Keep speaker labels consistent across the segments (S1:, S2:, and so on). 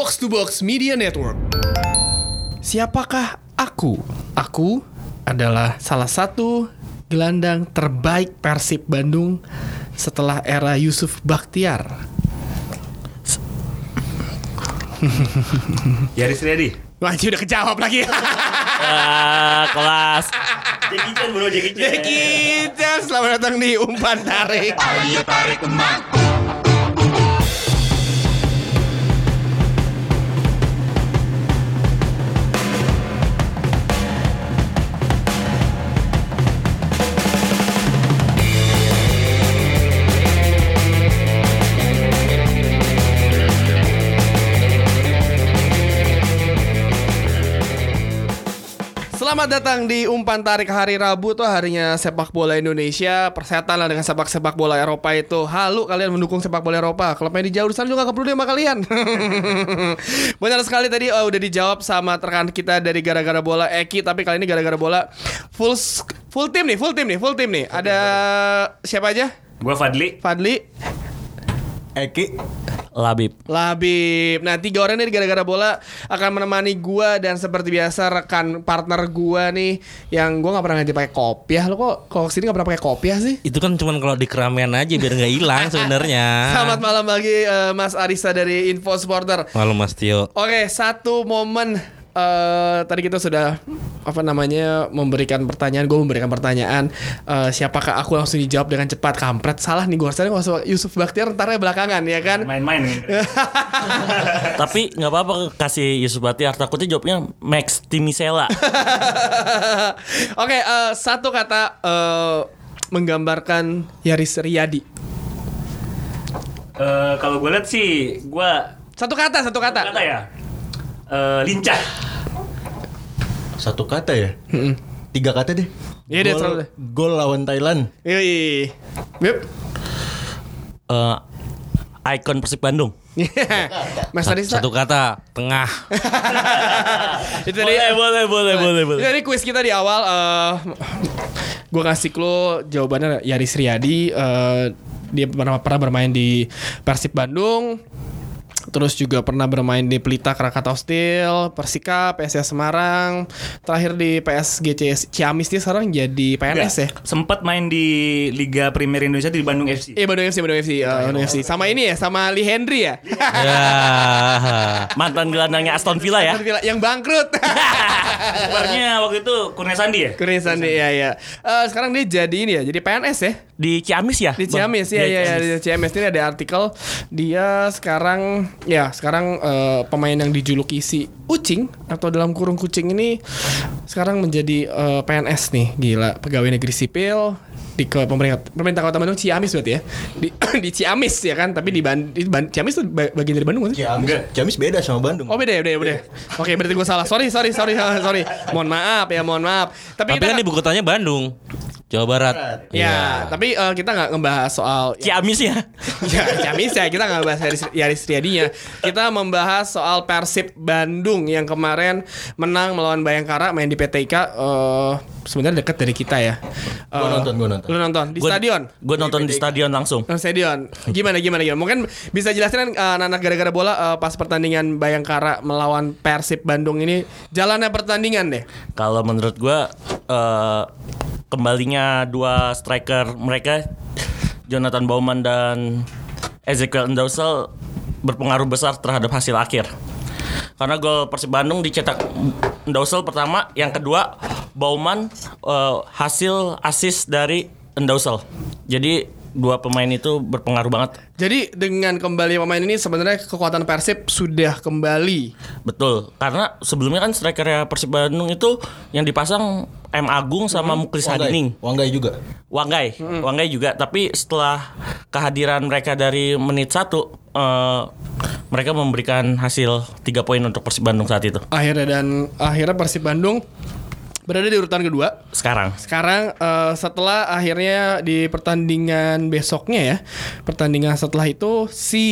S1: Box to Box Media Network. Siapakah aku? Aku adalah salah satu gelandang terbaik Persib Bandung setelah era Yusuf Baktiar.
S2: Yaris Riyadi.
S1: Wajib udah kejawab lagi.
S3: Ah, kelas.
S2: Jackie Chan bro, Jackie Chan.
S1: Jackie Chan, selamat datang di Umpan Tarik. Selamat datang di Umpan Tarik hari Rabu tuh harinya sepak bola Indonesia. Persetan lah dengan sepak-sepak bola Eropa itu. Halu kalian mendukung sepak bola Eropa. Klubnya di jauh sana juga peduli sama kalian. Benar sekali tadi oh, udah dijawab sama rekan kita dari gara-gara bola Eki. Tapi kali ini gara-gara bola full full tim nih, full tim nih, full tim nih. Ada siapa aja?
S2: Gua Fadli.
S1: Fadli,
S4: Eki
S3: Labib.
S1: Labib. Nah, tiga orang ini gara-gara bola akan menemani gua dan seperti biasa rekan partner gua nih yang gua nggak pernah ngajak pakai kopiah. Lo kok kok sini nggak pernah pakai kopiah sih?
S3: Itu kan cuman kalau di keramaian aja biar nggak hilang sebenarnya.
S1: Selamat malam bagi eh, Mas Arisa dari Info Supporter.
S3: Malu Mas Tio.
S1: Oke, satu momen eh tadi kita sudah apa namanya memberikan pertanyaan, gue memberikan pertanyaan eh, siapakah aku langsung dijawab dengan cepat kampret salah nih gue harusnya nggak usah Yusuf Baktiar ntarnya belakangan ya kan
S2: Main-main nih.
S3: Tapi nggak apa-apa kasih Yusuf Batiar takutnya jawabnya Max Timisela.
S1: Oke, eh, satu kata eh, menggambarkan Yaris Riyadi.
S2: Eh, kalau gue lihat sih, gua
S1: Satu kata, satu kata.
S2: kata ya. Eh, lincah.
S4: Satu kata ya Tiga kata deh
S1: Iya deh,
S4: Gol-
S1: terlalu deh.
S4: Gol lawan Thailand
S1: Yoi. Bip.
S3: Eh, Icon Persib Bandung.
S1: Mas Arisa.
S3: Satu kata, tengah.
S1: Itu tadi
S3: boleh, boleh, boleh,
S1: Itu tadi kuis kita di awal eh gue kasih clue jawabannya Yaris Riyadi eh, dia pernah pernah bermain di Persib Bandung terus juga pernah bermain di Pelita Krakatau Steel, Persika, PSS Semarang, terakhir di PSGC Ciamis dia sekarang jadi PNS ya.
S2: Sempat main di Liga Premier Indonesia di Bandung FC.
S1: Iya Bandung FC, Bandung FC, eh, Bandung FC. Sama ini ya, sama Lee Henry ya.
S3: ya. Mantan gelandangnya Aston Villa ya.
S1: Yang bangkrut.
S2: Kabarnya waktu itu Kurnia Sandi ya?
S1: Kurnia Sandi ya ya. Eh, sekarang dia jadi ini ya, jadi PNS ya.
S3: Di Ciamis ya?
S1: Di Ciamis ya ya ya di Ciamis ini ada artikel dia sekarang ya sekarang eh, pemain yang dijuluki si Ucing atau dalam kurung kucing ini sekarang menjadi eh, PNS nih gila pegawai negeri sipil di ke pemerintah pemerintah kota Bandung Ciamis berarti ya di di Ciamis ya kan tapi di, Ban- di Ban- Ciamis tuh ba- bagian dari Bandung kan?
S4: Ciamis, Ciamis beda sama Bandung
S1: Oh beda ya, beda ya, beda. ya. Oke, berarti gue salah. Sorry, sorry, sorry, sorry. Mohon maaf ya, mohon maaf. Tapi,
S3: Tapi
S1: kita
S3: kan ibu kotanya Bandung. Jawa Barat.
S1: Ya, tapi eh, kita nggak ngebahas soal
S3: Ciamis ya.
S1: ya, Ciamis ya kita nggak bahas Yaris, Yaris Riyadinya. Kita membahas soal Persib Bandung yang kemarin menang melawan Bayangkara main di PTIK. eh sebenarnya dekat dari kita ya.
S4: Gua
S1: Eh,
S4: nonton, gua nonton.
S1: Lu nonton di stadion.
S3: Gue nonton di stadion langsung.
S1: Di stadion. Gimana gimana gimana? Mungkin bisa jelasin uh, anak gara-gara bola eh, pas pertandingan Bayangkara melawan Persib Bandung ini jalannya pertandingan deh.
S3: Kalau menurut gue eh, kembalinya dua striker mereka Jonathan Bauman dan Ezekiel Endausel berpengaruh besar terhadap hasil akhir. Karena gol Persib Bandung dicetak Endausel pertama, yang kedua Bauman eh, hasil assist dari Endausel. Jadi dua pemain itu berpengaruh banget.
S1: Jadi dengan kembali pemain ini sebenarnya kekuatan Persib sudah kembali.
S3: Betul, karena sebelumnya kan striker Persib Bandung itu yang dipasang M Agung sama Muklis Hadining.
S4: Wanggai juga
S3: Wanggai, Wanggai juga. Tapi setelah kehadiran mereka dari menit satu, eh, mereka memberikan hasil tiga poin untuk Persib Bandung saat itu.
S1: Akhirnya dan akhirnya Persib Bandung berada di urutan kedua.
S3: Sekarang,
S1: Sekarang eh, setelah akhirnya di pertandingan besoknya ya, pertandingan setelah itu si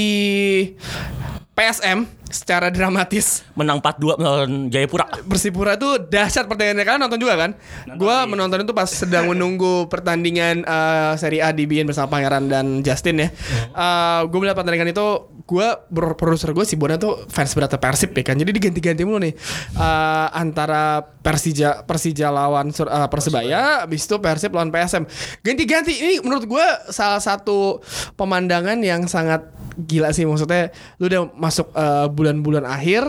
S1: PSM secara dramatis
S3: Menang 4-2 melawan Jayapura.
S1: Persipura tuh dahsyat pertandingannya kan nonton juga kan? Gua menonton itu pas sedang menunggu pertandingan eh, Serie A di BN bersama Pangeran dan Justin ya. Eh gue melihat pertandingan itu gue produser gue si Bona tuh fans berat Persib ya kan. Jadi diganti-ganti mulu nih Eh, antara Persija Persija lawan Sur- eh, Persebaya, habis itu Persib lawan PSM. Ganti-ganti ini menurut gue salah satu pemandangan yang sangat gila sih maksudnya lu udah masuk eh, bulan-bulan akhir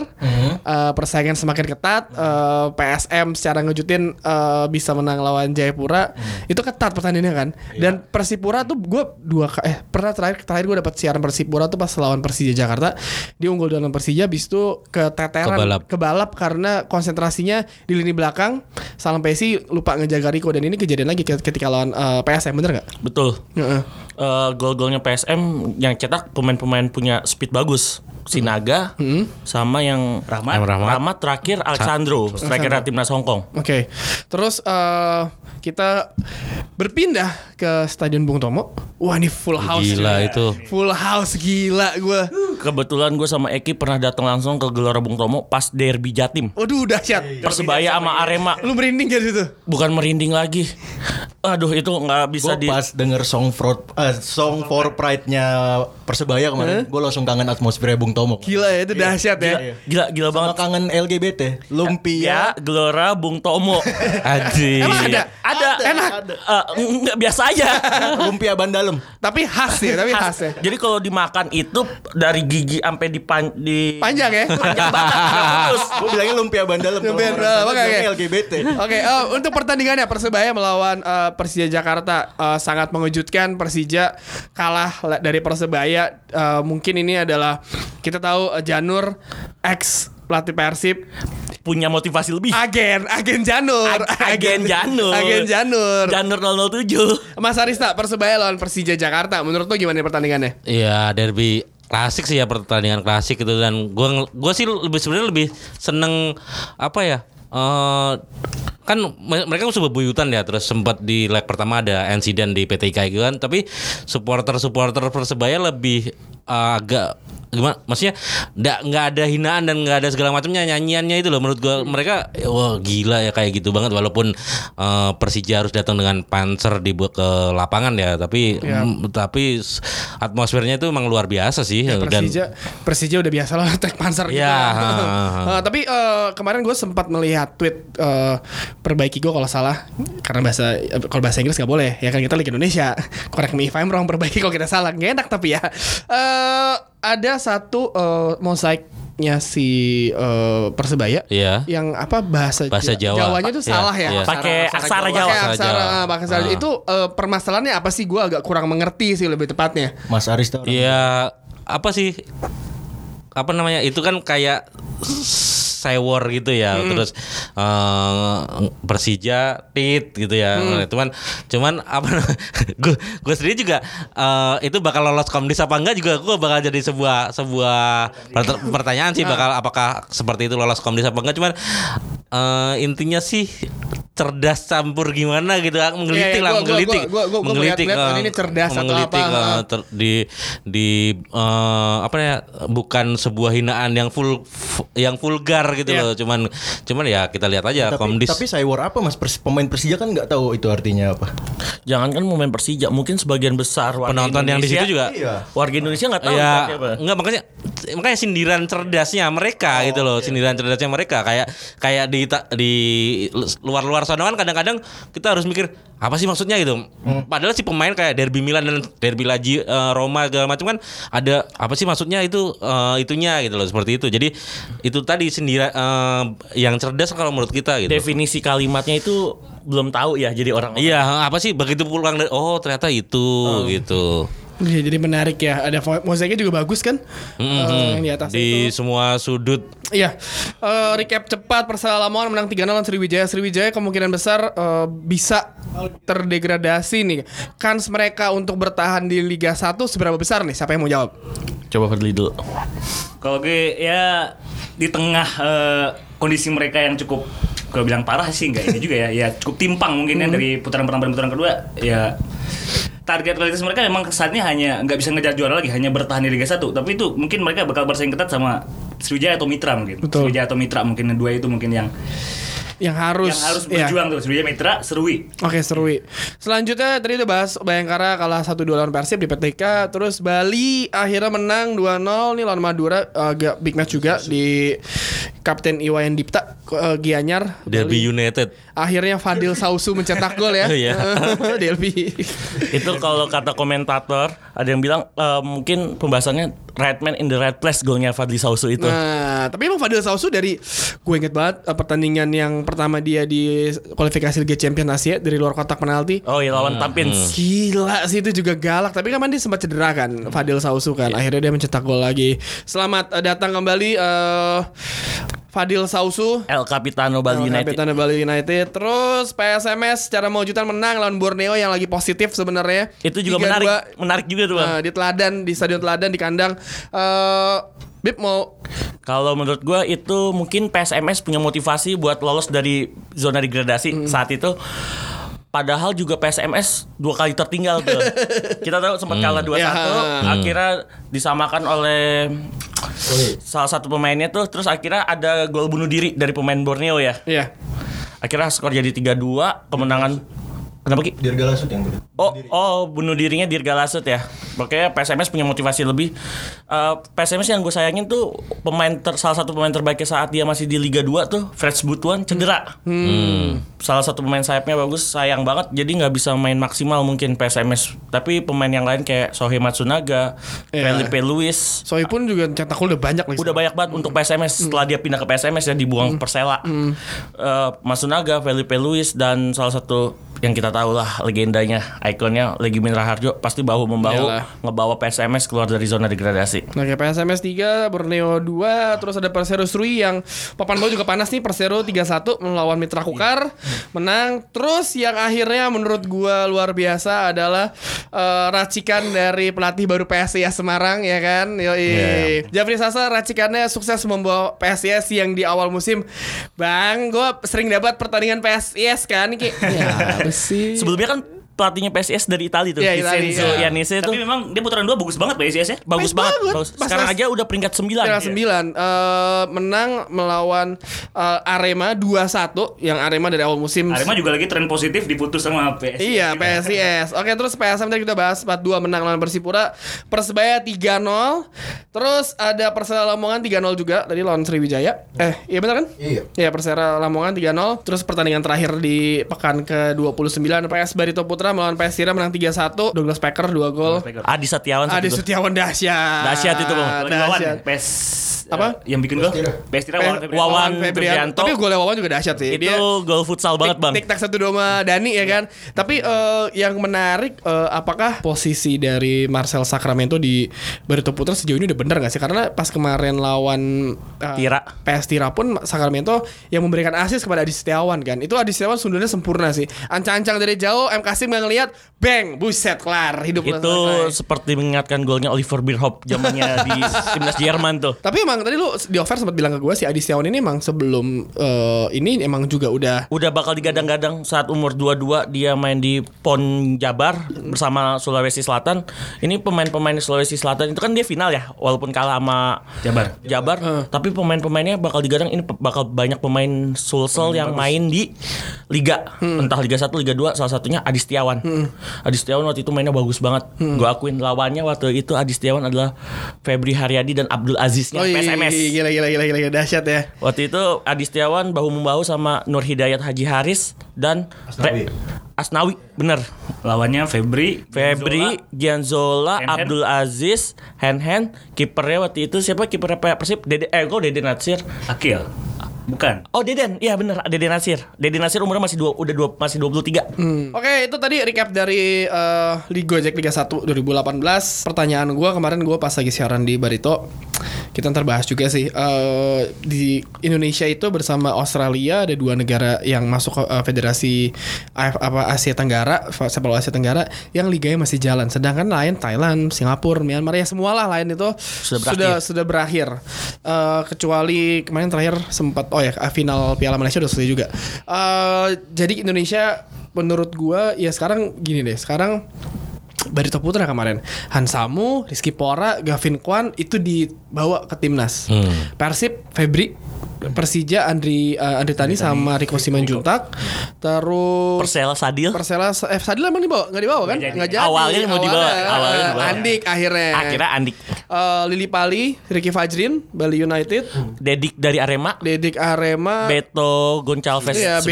S1: eh, persaingan semakin ketat eh, PSM secara ngejutin eh, bisa menang lawan Jayapura itu ketat pertandingannya kan dan Persipura tuh gue dua eh pernah terakhir terakhir gue dapat siaran Persipura tuh pas lawan Persija Jakarta dia unggul dalam Persija bis itu keteteran
S5: Kebalap.
S1: kebalap karena konsentrasinya di lini belakang Salam Pesi lupa ngejaga Rico dan ini kejadian lagi ketika lawan eh, PSM bener nggak?
S3: Betul.
S1: Heeh.
S3: Eh, gol-golnya PSM yang cetak pemain-pemain punya speed bagus. Sinaga sama yang
S2: Rahmat.
S5: Yang Rahmat.
S3: terakhir Alexandro, striker timnas Hongkong.
S1: Oke, terus eh, kita berpindah ke Stadion Bung Tomo. Wah ini full house.
S5: Gila itu.
S1: Full house gila gue.
S3: Kebetulan gue sama Eki pernah datang langsung ke Gelora Bung Tomo pas derby Jatim.
S1: Waduh dahsyat.
S3: Persebaya sama Arema.
S1: Lu merinding gak situ?
S3: Bukan merinding lagi. Aduh itu nggak bisa
S4: Gue
S3: di
S4: pas denger song for eh, song for pride-nya Persebaya kemarin, gue langsung kangen atmosfer Bung Tomo.
S1: Gila ya itu dahsyat ya.
S3: gila gila
S4: Sama
S3: banget.
S4: kangen LGBT, lumpia.
S3: Ya, Gelora Bung Tomo.
S5: Anjing.
S1: Emang ada?
S3: Ada.
S1: Enak.
S3: Eh, nggak biasa aja.
S4: lumpia ban dalam.
S1: Tapi khas ya, tapi khas ya.
S3: Jadi kalau dimakan itu dari gigi sampai di pan- di
S1: Panjang ya.
S3: panjang banget.
S4: Gue bilangnya lumpia ban dalam.
S1: Lumpia
S4: Kalau
S1: ban
S4: orang
S1: dalam,
S4: sana
S1: oke.
S4: LGBT.
S1: Oke, eh, untuk pertandingannya Persebaya melawan eh, Persija Jakarta eh, sangat mengejutkan. Persija kalah dari Persebaya. Eh, mungkin ini adalah kita tahu eh, Janur ex pelatih Persib.
S3: Punya motivasi lebih.
S1: agen agen Janur.
S3: Ag- agen Janur.
S1: agen Janur.
S3: Janur 007.
S1: Mas Arista Persebaya lawan Persija Jakarta. Menurut lo gimana pertandingannya?
S5: Iya derby klasik sih ya pertandingan klasik itu dan gua gua sih lebih sebenarnya lebih seneng apa ya eh kan me- mereka musuh bebuyutan ya. Terus sempat di leg pertama ada insiden di PTK gitu kan. Tapi supporter supporter persebaya lebih eh, agak gimana maksudnya nggak nggak ada hinaan dan nggak ada segala macamnya nyanyiannya itu loh menurut gua mereka eh, wah gila ya kayak gitu banget walaupun eh, Persija harus datang dengan panzer dibawa ke lapangan ya tapi
S1: Ya.
S5: mm, tapi atmosfernya itu emang luar biasa sih dan
S1: Persija Persija udah biasa lah tek panzer gitu.
S5: Ya, ha.
S1: Eh, tapi eh, kemarin gue sempat melihat tweet eh, perbaiki gue kalau salah karena bahasa kalau bahasa Inggris nggak boleh ya kan kita Liga Indonesia. Correct me if I'm wrong perbaiki kalau kita salah. Gak enak tapi ya. Eh, ada satu eh, mosaiknya si eh, Persebaya
S5: Iya.
S1: yang apa bahasa,
S5: Bahasa
S1: Ja-
S5: Jawa.
S1: Jawanya itu
S5: Iya,
S1: salah ya.
S5: iya.
S3: Pakai aksara Jawa.
S1: Pakai
S5: Aksara
S1: aksara,
S5: Jawa. Ah.
S1: Itu eh, permasalahannya apa sih? Gue agak kurang mengerti sih lebih tepatnya.
S4: Mas Arista. orang-
S5: Iya, apa sih? Apa namanya? Itu kan kayak sewor gitu ya. Terus eh, Persija tit gitu ya. Cuman cuman apa gue gue sendiri juga eh, itu bakal lolos komdis apa enggak juga gue bakal jadi sebuah sebuah pert- pertanyaan sih bakal apakah seperti itu lolos komdis apa enggak. Cuman eh, intinya sih cerdas campur gimana gitu.
S1: Iya,
S5: menggelitik lah
S1: gua- gua-
S5: menggelitik.
S1: gua- gua- gua
S5: menggelitik
S1: ngeliat- ngeliat
S5: eh,
S1: ini cerdas atau
S5: menggelitik,
S1: apa,
S5: eh,
S1: ha.
S5: ter- di di eh, apa ya bukan sebuah hinaan yang full fu- yang vulgar gitu
S1: Iya.
S5: loh cuman cuman ya kita lihat aja
S4: Tapi,
S5: komdis
S4: tapi Saywar apa mas? Pers- pemain Persija kan nggak tahu itu artinya apa.
S3: Jangan kan pemain Persija, mungkin sebagian besar warga
S5: penonton yang di
S3: Indonesia-
S5: situ juga
S4: Iya.
S3: warga Indonesia nggak tahu
S5: ya
S3: apa.
S5: enggak makanya makanya sindiran cerdasnya mereka gitu loh sindiran cerdasnya mereka kayak kayak di di luar-luar sana kan kadang-kadang kita harus mikir apa sih maksudnya gitu? Padahal si pemain kayak derby Milan dan derby Lazio eh, Roma segala macam kan ada apa sih maksudnya itu eh, itunya gitu loh seperti itu. Jadi itu tadi sindiran eh, yang cerdas kalau menurut kita gitu.
S3: Definisi kalimatnya itu belum tahu ya jadi orang.
S5: Iya, apa sih? Begitu pulang dari oh ternyata itu gitu.
S1: Iya, jadi menarik ya. Ada mosaiknya juga bagus kan? Eh, yang di atas
S5: Di
S1: itu.
S5: semua sudut
S1: Iya. Eh, recap cepat Persela Lamongan menang 3-0 lawan Sriwijaya. Sriwijaya kemungkinan besar eh, bisa terdegradasi nih. Kans mereka untuk bertahan di Liga 1 seberapa besar nih? Siapa yang mau jawab?
S3: Coba Fadli dulu.
S2: Kalau gue ya di tengah eh, kondisi mereka yang cukup gue bilang parah sih enggak ini juga ya ya cukup timpang mungkin ya dari putaran pertama dan putaran kedua ya target realitas mereka memang kesannya hanya nggak bisa ngejar juara lagi, hanya bertahan di Liga 1. Tapi itu mungkin mereka bakal bersaing ketat sama Sriwijaya atau Mitra mungkin.
S1: Betul.
S2: Sriwijaya atau Mitra mungkin dua itu mungkin yang
S1: yang harus
S2: yang harus
S1: iya.
S2: berjuang tuh. Sriwijaya Mitra, Serui.
S1: Oke Serui Selanjutnya tadi udah bahas Bayangkara kalah 1-2 lawan Persib di PTK Terus Bali akhirnya menang 2-0 Nih lawan Madura agak big match juga di Kapten Iwayan Dipta uh, Gianyar
S5: Derby
S1: Bali.
S5: United.
S1: Akhirnya Fadil Sausu mencetak gol ya
S5: Iya.
S1: Derby
S3: itu kalau kata komentator ada yang bilang eh, mungkin pembahasannya right man in the right place golnya Fadli Sausu itu.
S1: Nah, tapi emang Fadil Sausu dari gue inget banget uh, pertandingan yang pertama dia di kualifikasi Liga Champions Asia dari luar kotak penalti.
S3: Oh iya lawan Tampins.
S1: Gila sih itu juga galak Tapi kan dia sempat cedera kan Fadil Sausu kan Akhirnya dia mencetak gol lagi Selamat eh, datang kembali eh, Fadil Sausu
S3: El Capitano Bali United.
S1: Kapiten Bali United Terus PSMS secara mewujudan menang lawan Borneo yang lagi positif sebenarnya
S3: Itu juga
S1: 3-2.
S3: menarik, menarik juga tuh bang.
S1: Nah, di Teladan di Stadion Teladan di kandang eh Bip mau
S3: Kalau menurut gua itu mungkin PSMS punya motivasi buat lolos dari zona degradasi saat itu. Padahal juga PSMS dua kali tertinggal tuh. Kita tahu sempat kalah 2-1,
S1: Ya.
S3: akhirnya disamakan oleh salah satu pemainnya tuh, terus akhirnya ada gol bunuh diri dari pemain Borneo ya.
S1: Iya
S3: Akhirnya skor jadi 3-2, kemenangan Kenapa Ki?
S4: Dirga Lasut yang kedua.
S3: Oh, oh bunuh dirinya Dirga Lasut ya. Makanya PSMS punya motivasi lebih. Eh, PSMS yang gue sayangin tuh pemain ter, salah satu pemain terbaiknya saat dia masih di Liga 2 tuh Freds Butuan cedera. Salah satu pemain sayapnya bagus, sayang banget. Jadi nggak bisa main maksimal mungkin PSMS. Tapi pemain yang lain kayak Sohei Matsunaga,
S1: Iya.
S3: Felipe Luis,
S1: Soi pun juga cetak udah banyak lagi
S3: Udah banyak banget untuk PSMS setelah dia pindah ke PSMS ya dibuang Persela. Eh, Masunaga, Felipe Luis dan salah satu yang kita tahu lah legendanya, ikonnya Legimin Raharjo pasti bahu membahu
S1: Iyalah.
S3: ngebawa PSMS keluar dari zona degradasi.
S1: Oke PSMS 3, Borneo 2, terus ada Persero Srui yang papan bawah juga panas nih Persero 3-1 melawan Mitra Kukar menang. Terus yang akhirnya menurut gua luar biasa adalah eh, racikan dari pelatih baru PSIS Semarang ya kan. Yoi. Jafri Sasa racikannya sukses membawa PSIS yang di awal musim. Bang, gua sering dapat pertandingan PSIS kan kayak ya sih?
S3: Sebelumnya kan pelatihnya PSIS dari Italia tuh,
S1: Iya, Italia,
S3: Vincenzo. Iannese itu
S2: Tapi memang dia putaran dua bagus banget PSIS ya.
S3: bagus
S1: Baik
S3: banget.
S1: banget.
S3: bagus. Sekarang
S1: pas-
S3: aja udah peringkat 9.
S1: Peringkat 9 eh, menang melawan eh, Arema 2-1 yang Arema dari awal musim
S2: Arema juga lagi tren positif diputus sama PSIS.
S1: Iya PSIS Oke terus PSM tadi kita bahas 4-2 menang lawan Persipura Persebaya 3-0 Terus ada Persela Lamongan 3-0 juga Tadi lawan Sriwijaya Eh iya benar kan?
S4: Iya.
S1: Iya Persela Lamongan 3-0 Terus pertandingan terakhir di pekan ke-29 PS Barito Putra melawan PS Tira menang 3-1 Douglas Packer 2 gol
S3: Adi Setiawan
S1: Adi. Setiawan dahsyat
S3: Dahsyat itu, Bang.
S2: Lawan. PES
S1: Apa?
S2: eh, yang bikin gol?
S4: Tira.
S2: Tira
S1: Pe-
S2: Wawan Febrianto.
S3: Wawan
S1: Febrianto. Tapi golnya Wawan juga dahsyat sih
S3: Itu gol futsal banget, Bang.
S1: Tik tak satu dua sama Dani ya kan. Tapi eh, yang menarik eh, apakah posisi dari Marcel Sacramento di Barito Putra sejauh ini udah bener gak sih? Karena pas kemarin lawan eh,
S3: Tira.
S1: PS Tira pun Sacramento yang memberikan asis kepada Adi Setiawan kan. Itu Adi Setiawan sundulnya sempurna sih. Ancang-ancang dari jauh M Kasim nggak ngeliat, bang, buset kelar hidup lu
S3: Itu
S1: selesai.
S3: seperti mengingatkan golnya Oliver Bierhoff zamannya di timnas Jerman tuh.
S1: Tapi emang tadi lu di offer sempat bilang ke gue si Adi Setiawan ini emang sebelum eh, ini emang juga udah
S3: Udah bakal digadang-gadang saat umur 22 dia main di PON Jabar bersama Sulawesi Selatan. Ini pemain-pemain Sulawesi Selatan itu kan dia final ya, walaupun kalah sama
S2: Jabar.
S3: Jabar, tapi pemain-pemainnya bakal digadang ini bakal banyak pemain Sulsel yang main di liga. Entah Liga 1, Liga 2, salah satunya Adi Setiawan. Adi Setiawan waktu itu mainnya bagus banget. Gue akuin lawannya waktu itu Adi Setiawan adalah Febri Haryadi dan Abdul Aziznya
S1: Oh iya,
S3: PSMS.
S1: gila gila gila gila, gila dahsyat ya.
S3: Waktu itu Adi Setiawan bahu membahu sama Nur Hidayat Haji Haris dan
S4: Asnawi.
S3: Re- Asnawi, bener.
S2: Lawannya Febri,
S3: Febri, Gianzola,
S2: Hen.
S3: Abdul Aziz, Hen Hen, kipernya waktu itu siapa kipernya Persib? Dede, eh kok Dede Natsir?
S2: Akil. Bukan.
S3: Oh Deden, iya bener Dede Nasir. Dede Nasir umurnya masih dua, udah dua, masih 23.
S1: Oke, itu tadi recap dari eh, Liga Jack Liga 1 2018. Pertanyaan gua kemarin gua pas lagi siaran di Barito, kita ntar bahas juga sih. Eh, di Indonesia itu bersama Australia ada dua negara yang masuk ke eh, Federasi AF, apa Asia Tenggara, sepak bola Asia Tenggara yang liganya masih jalan. Sedangkan lain Thailand, Singapura, Myanmar ya semualah lain itu
S3: Sudah berakhir.
S1: sudah sudah berakhir. Eh, kecuali kemarin terakhir sempat oh ya final Piala Malaysia udah selesai juga. Eh, jadi Indonesia menurut gua ya sekarang gini deh. Sekarang Barito Putra kemarin. Hansamu, Rizky Pora, Gavin Kwan itu dibawa ke timnas. Persib, Febri, Persija, Andri uh, Andri Tani sama Riko Simanjuntak. Terus
S3: Persela Sadil.
S1: Persela eh Sadil emang dibawa? Nggak dibawa kan?
S2: Nggak jadi.
S3: Awalnya mau dibawa, awalnya dibawa.
S1: Andik akhirnya.
S3: Akhirnya Andik
S1: Eh, Lili Pali, Ricky Fajrin, Bali United,
S3: Dedik dari Arema,
S1: Dedik Arema,
S3: Beto Goncalves
S1: Iya.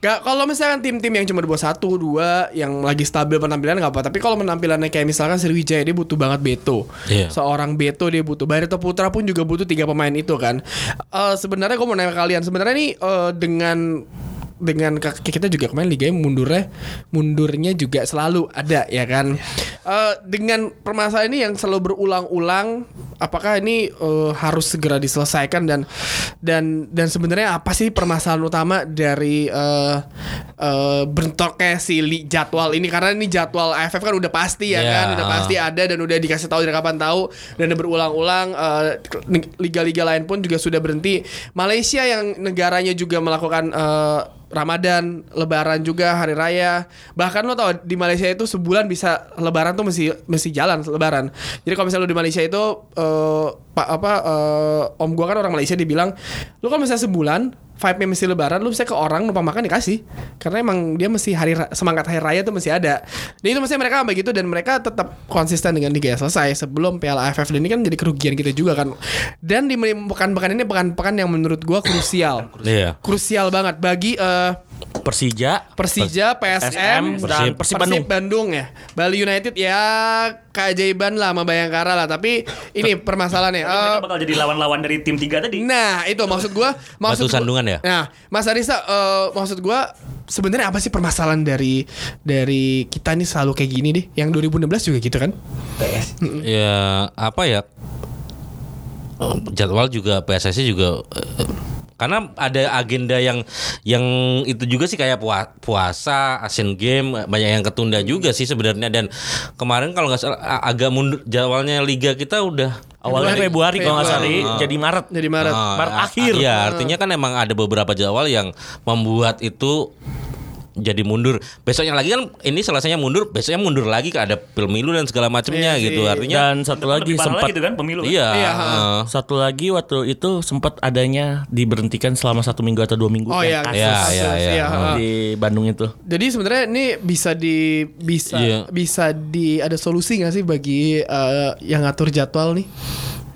S1: Gak, kalau misalkan tim-tim yang cuma bawah satu, dua, yang lagi stabil penampilan nggak apa. Tapi kalau penampilannya kayak misalkan Sriwijaya dia butuh banget Beto.
S5: Iya.
S1: Seorang Beto dia butuh. Barito Putra pun juga butuh tiga pemain itu kan. Eh, sebenarnya gue mau nanya kalian. Sebenarnya nih eh, dengan dengan kita juga kemarin liga mundurnya mundurnya juga selalu ada ya kan? Eh, dengan permasalahan ini yang selalu berulang-ulang apakah ini eh, harus segera diselesaikan dan dan dan sebenarnya apa sih permasalahan utama dari eh eh, bentroknya si li- jadwal ini? Karena ini jadwal AFF kan udah pasti ya
S5: Ya.
S1: kan? Udah pasti ada dan udah dikasih tahu dari kapan tahu dan berulang-ulang eh, liga-liga lain pun juga sudah berhenti. Malaysia yang negaranya juga melakukan eh, Ramadan, Lebaran juga hari raya. Bahkan lo tau di Malaysia itu sebulan bisa Lebaran tuh mesti mesti jalan Lebaran. Jadi kalau misalnya lo di Malaysia itu eh, pak apa eh, om gua kan orang Malaysia dibilang lu kalau misalnya sebulan vibe-nya mesti lebaran lu bisa ke orang numpang makan dikasih. Karena emang dia mesti hari semangat hari raya tuh mesti ada. Dan itu mesti mereka begitu dan mereka tetap konsisten dengan liga selesai. Sebelum Piala AFF dan ini kan jadi kerugian kita juga kan. Dan di pekan-pekan ini pekan-pekan yang menurut gua krusial.
S5: Iya.
S1: krusial banget. Bagi eh,
S3: Persija,
S1: Persija, PSM,
S3: PSM,
S1: dan
S3: dan Persib Bandung.
S1: Bandung ya. Bali United ya keajaiban lah sama Bayangkara lah. Tapi ini permasalahannya.
S2: Tapi
S1: eh,
S2: mereka bakal jadi lawan-lawan dari tim tiga tadi.
S1: Nah itu maksud gua maksud
S5: Batu sandungan ya?
S1: Nah Mas Arisa eh, maksud gua sebenarnya apa sih permasalahan dari dari kita nih selalu kayak gini deh yang 2016 juga gitu kan
S5: Ya apa ya? eh, Jadwal juga PSSI juga eh, karena ada agenda yang yang itu juga sih kayak pua- puasa, Asian Game banyak yang ketunda juga sih sebenarnya dan kemarin kalau nggak salah agak mundur jadwalnya liga kita udah
S3: awalnya Februari kalau nggak salah
S1: Februari.
S3: jadi Maret.
S1: jadi Maret
S5: Ah,
S3: Maret
S5: ah,
S3: akhir.
S5: Iya, artinya kan emang ada beberapa jadwal yang membuat itu jadi mundur. Besoknya lagi kan ini selesainya mundur, besoknya mundur lagi ke ada pemilu dan segala macamnya
S1: Iya
S5: gitu. Artinya
S3: Dan satu lagi sempat
S2: lagi itu kan pemilu. kan?
S5: iya.
S1: Iya.
S3: Satu lagi waktu itu sempat adanya diberhentikan selama satu minggu atau dua minggu.
S1: Oh
S3: yang
S1: iya,
S3: kasus
S5: Iya,
S1: kasus,
S5: iya, iya.
S1: iya, ha.
S3: di Bandung itu.
S1: Jadi sebenarnya ini bisa di bisa
S5: Iya.
S1: bisa di ada solusi nggak sih bagi eh, yang ngatur jadwal nih?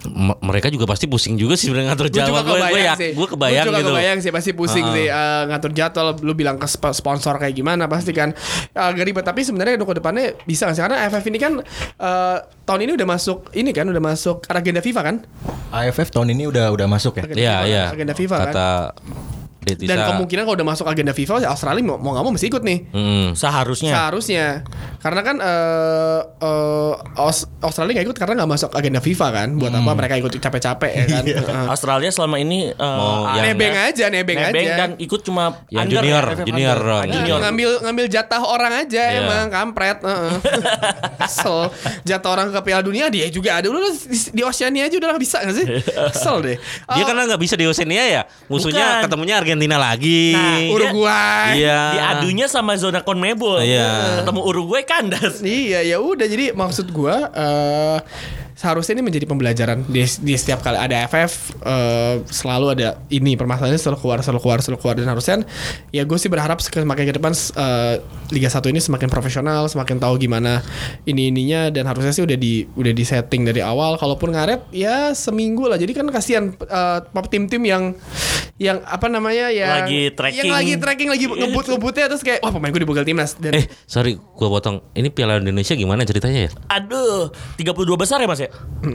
S5: M- mereka juga pasti pusing juga sih sebenarnya ngatur jadwal. Gue gue
S1: kebayang
S5: ya,
S1: sih.
S5: gue kebayang
S1: juga
S5: gitu.
S1: kebayang sih pasti pusing
S5: Ah.
S1: sih eh, ngatur jadwal. Lu bilang ke sp- sponsor kayak gimana pasti kan agak ribet. Tapi sebenarnya untuk ke depannya bisa nggak sih? Karena AFF ini kan eh, tahun ini udah masuk ini kan udah masuk agenda FIFA kan?
S4: AFF tahun ini udah udah masuk ya.
S5: Iya,
S1: FIFA,
S5: iya.
S1: Agenda FIFA kan. Dan kemungkinan kalau udah masuk agenda FIFA Australia mau mau nggak mau mesti ikut nih.
S5: Mm.
S3: Seharusnya.
S1: Seharusnya karena kan eh eh, Aus- Australia nggak ikut karena nggak masuk agenda FIFA kan. Buat apa mereka ikut capek-capek ya kan? Heeh.
S3: Australia selama ini uh,
S5: Mau yang-
S1: nebeng aja, nebeng,
S3: nebeng
S1: aja.
S3: dan ikut cuma
S5: Yang
S3: under
S5: junior,
S3: ya,
S5: junior,
S3: under.
S5: Ron.
S1: Nah,
S3: junior.
S1: ngambil ngambil jatah orang aja
S5: Iya.
S1: emang kampret heeh. Kesel Jatah orang ke Piala Dunia dia juga ada Udah di, di Oceania aja udah lah bisa gak sih Kesel deh
S5: Dia
S1: Oh,
S5: karena nggak bisa di Oceania ya. Musuhnya
S3: Bukan.
S5: ketemunya Argentina lagi.
S3: Nah,
S1: Uruguay
S5: Iya.
S3: Diadunya sama zona Conmebol.
S5: Iya.
S3: Ketemu Uruguay kandas.
S1: Iya ya udah jadi maksud gua eh seharusnya ini menjadi pembelajaran di, di setiap kali ada FF eh, selalu ada ini permasalahannya selalu keluar selalu keluar selalu keluar dan harusnya ya gue sih berharap semakin ke depan eh, Liga 1 ini semakin profesional semakin tahu gimana ini ininya dan harusnya sih udah di udah di setting dari awal kalaupun ngaret ya seminggu lah jadi kan kasihan eh, tim-tim yang yang apa namanya yang
S3: Lagi tracking.
S1: yang lagi tracking lagi ngebut ngebutnya terus kayak wah pemain gue dibegal timnas dan
S5: Eh, sorry, gua potong. Ini Piala Indonesia gimana ceritanya ya?
S3: Aduh, 32 besar ya Mas ya?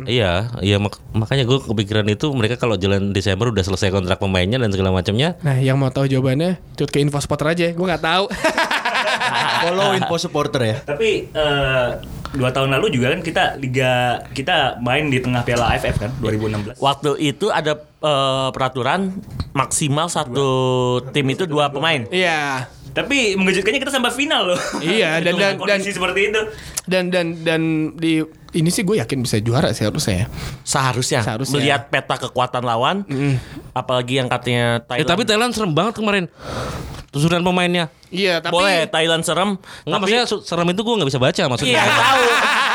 S5: Iya, iya mak- makanya gue kepikiran itu mereka kalau jalan Desember udah selesai kontrak pemainnya dan segala macamnya.
S1: Nah, yang mau tahu jawabannya, tut ke info spotter aja. Gue nggak tahu.
S4: Follow info supporter ya.
S2: Tapi eh, dua tahun lalu juga kan kita liga kita main di tengah Piala AFF kan 2016.
S3: Waktu itu ada eh, peraturan maksimal satu tim itu dua pemain.
S1: Iya.
S2: Tapi mengejutkannya kita sampai final loh.
S1: Iya, dan- dan- dan-
S2: seperti itu.
S1: Dan dan dan di ini sih gue yakin bisa juara sih harusnya ya.
S3: Seharusnya,
S1: Seharusnya.
S3: melihat peta kekuatan lawan, apalagi yang katanya
S5: Eh
S3: Thailand.
S5: tapi Thailand serem banget kemarin. susunan pemainnya.
S1: Iya, tapi
S3: Boleh Thailand serem.
S5: Enggak maksudnya su- serem itu gue nggak bisa baca maksudnya.
S3: Iya tahu.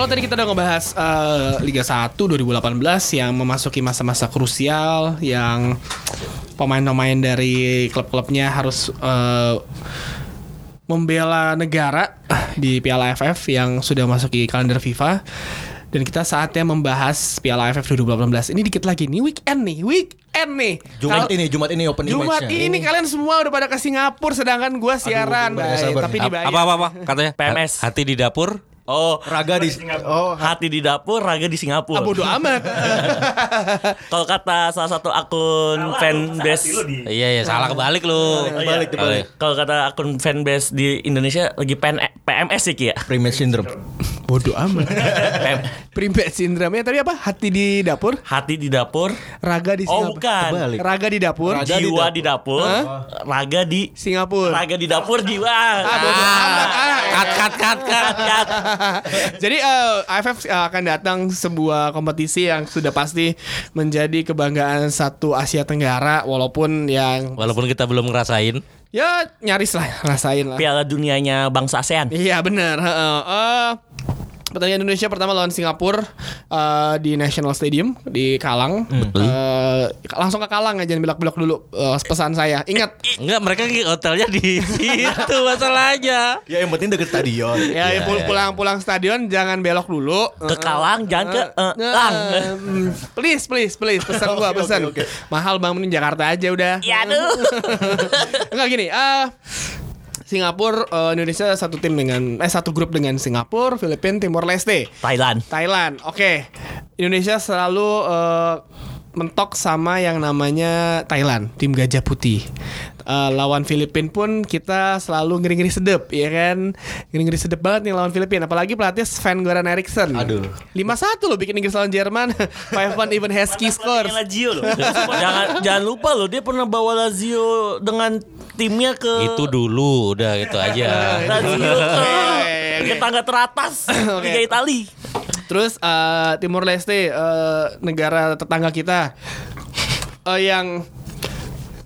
S1: Kalau tadi kita udah ngebahas eh, Liga 1 2018 yang memasuki masa-masa krusial yang pemain-pemain dari klub-klubnya harus eh, membela negara di Piala AFF yang sudah masuki kalender FIFA. Dan kita saatnya membahas Piala AFF 2018. Ini dikit lagi nih weekend nih, weekend nih.
S4: Jumat
S1: Kal-
S4: ini, Jumat ini opening
S1: Jumat
S4: match-nya.
S1: ini kalian semua udah pada ke Singapura sedangkan gua siaran,
S4: gimana
S1: Bay.
S4: sabar
S1: tapi dibayar.
S5: apa apa apa katanya?
S3: PMS.
S5: Hati di dapur.
S3: Oh,
S4: Raga di Oh,
S3: hati di dapur, raga di
S1: Ah,
S3: Singapura.
S1: bodo amat.
S3: Kalau kata salah satu akun fanbase
S5: Iya iya salah kebalik lu.
S4: Kebalik, kebalik.
S3: Kalau kata akun fanbase di Indonesia lagi PN PMS sih ya.
S4: Primate syndrome.
S1: bodo amat. Primbet syndrome tapi apa? Hati di dapur,
S3: Hati di dapur.
S1: raga di
S3: Oh
S1: Singapura.
S3: bukan.
S4: Kebalik.
S1: Raga di dapur,
S4: Raga di
S3: Jiwa
S4: dapur.
S3: di dapur. Raga di
S1: Singapura.
S3: raga di dapur jiwa.
S1: Ah. Ah,
S5: Cut cut cut cut.
S3: Kat.
S1: Jadi eh, AFF akan datang sebuah kompetisi yang sudah pasti menjadi kebanggaan satu Asia Tenggara walaupun yang
S5: Walaupun kita belum ngerasain.
S1: ya nyaris lah rasain lah.
S3: Piala dunianya bangsa ASEAN.
S1: Iya benar. heeh. Eh, pertandingan Indonesia pertama lawan Singapura eh, di National Stadium di Kalang. Eh, langsung ke Kalang aja belok-belok dulu eh, pesan saya. Ingat
S5: Enggak, mereka hotelnya di situ masalahnya.
S4: Ya yang penting deket stadion.
S1: ya
S5: Iya,
S1: pul- pulang-pulang stadion jangan belok dulu.
S3: Ke Kalang jangan ke Lang.
S1: mm, please, please, please, pesan gua, pesan.
S4: oke, oke.
S1: Mahal bang, mending Jakarta aja udah.
S3: Ya aduh.
S1: Enggak gini, ah Singapura, eh, Indonesia satu tim dengan eh satu grup dengan Singapura, Filipina, Timor Leste,
S3: Thailand.
S1: Thailand. Oke, Indonesia selalu eh, mentok sama yang namanya Thailand, tim Gajah Putih. Eh, lawan Filipina pun kita selalu ngeri-ngeri sedep, ya kan? Ngeri-ngeri sedep banget nih lawan Filipina, apalagi pelatih Sven Goran Eriksson.
S4: Aduh.
S1: 5-1 loh bikin Inggris lawan Jerman. 5-1 even Husky scores.
S3: Lazio loh. jangan jangan lupa loh dia pernah bawa Lazio dengan timnya ke
S5: Itu dulu udah itu aja.
S3: Lazio ke, tangga teratas. Liga Itali.
S1: Terus eh, Timor Leste eh, negara tetangga kita eh, yang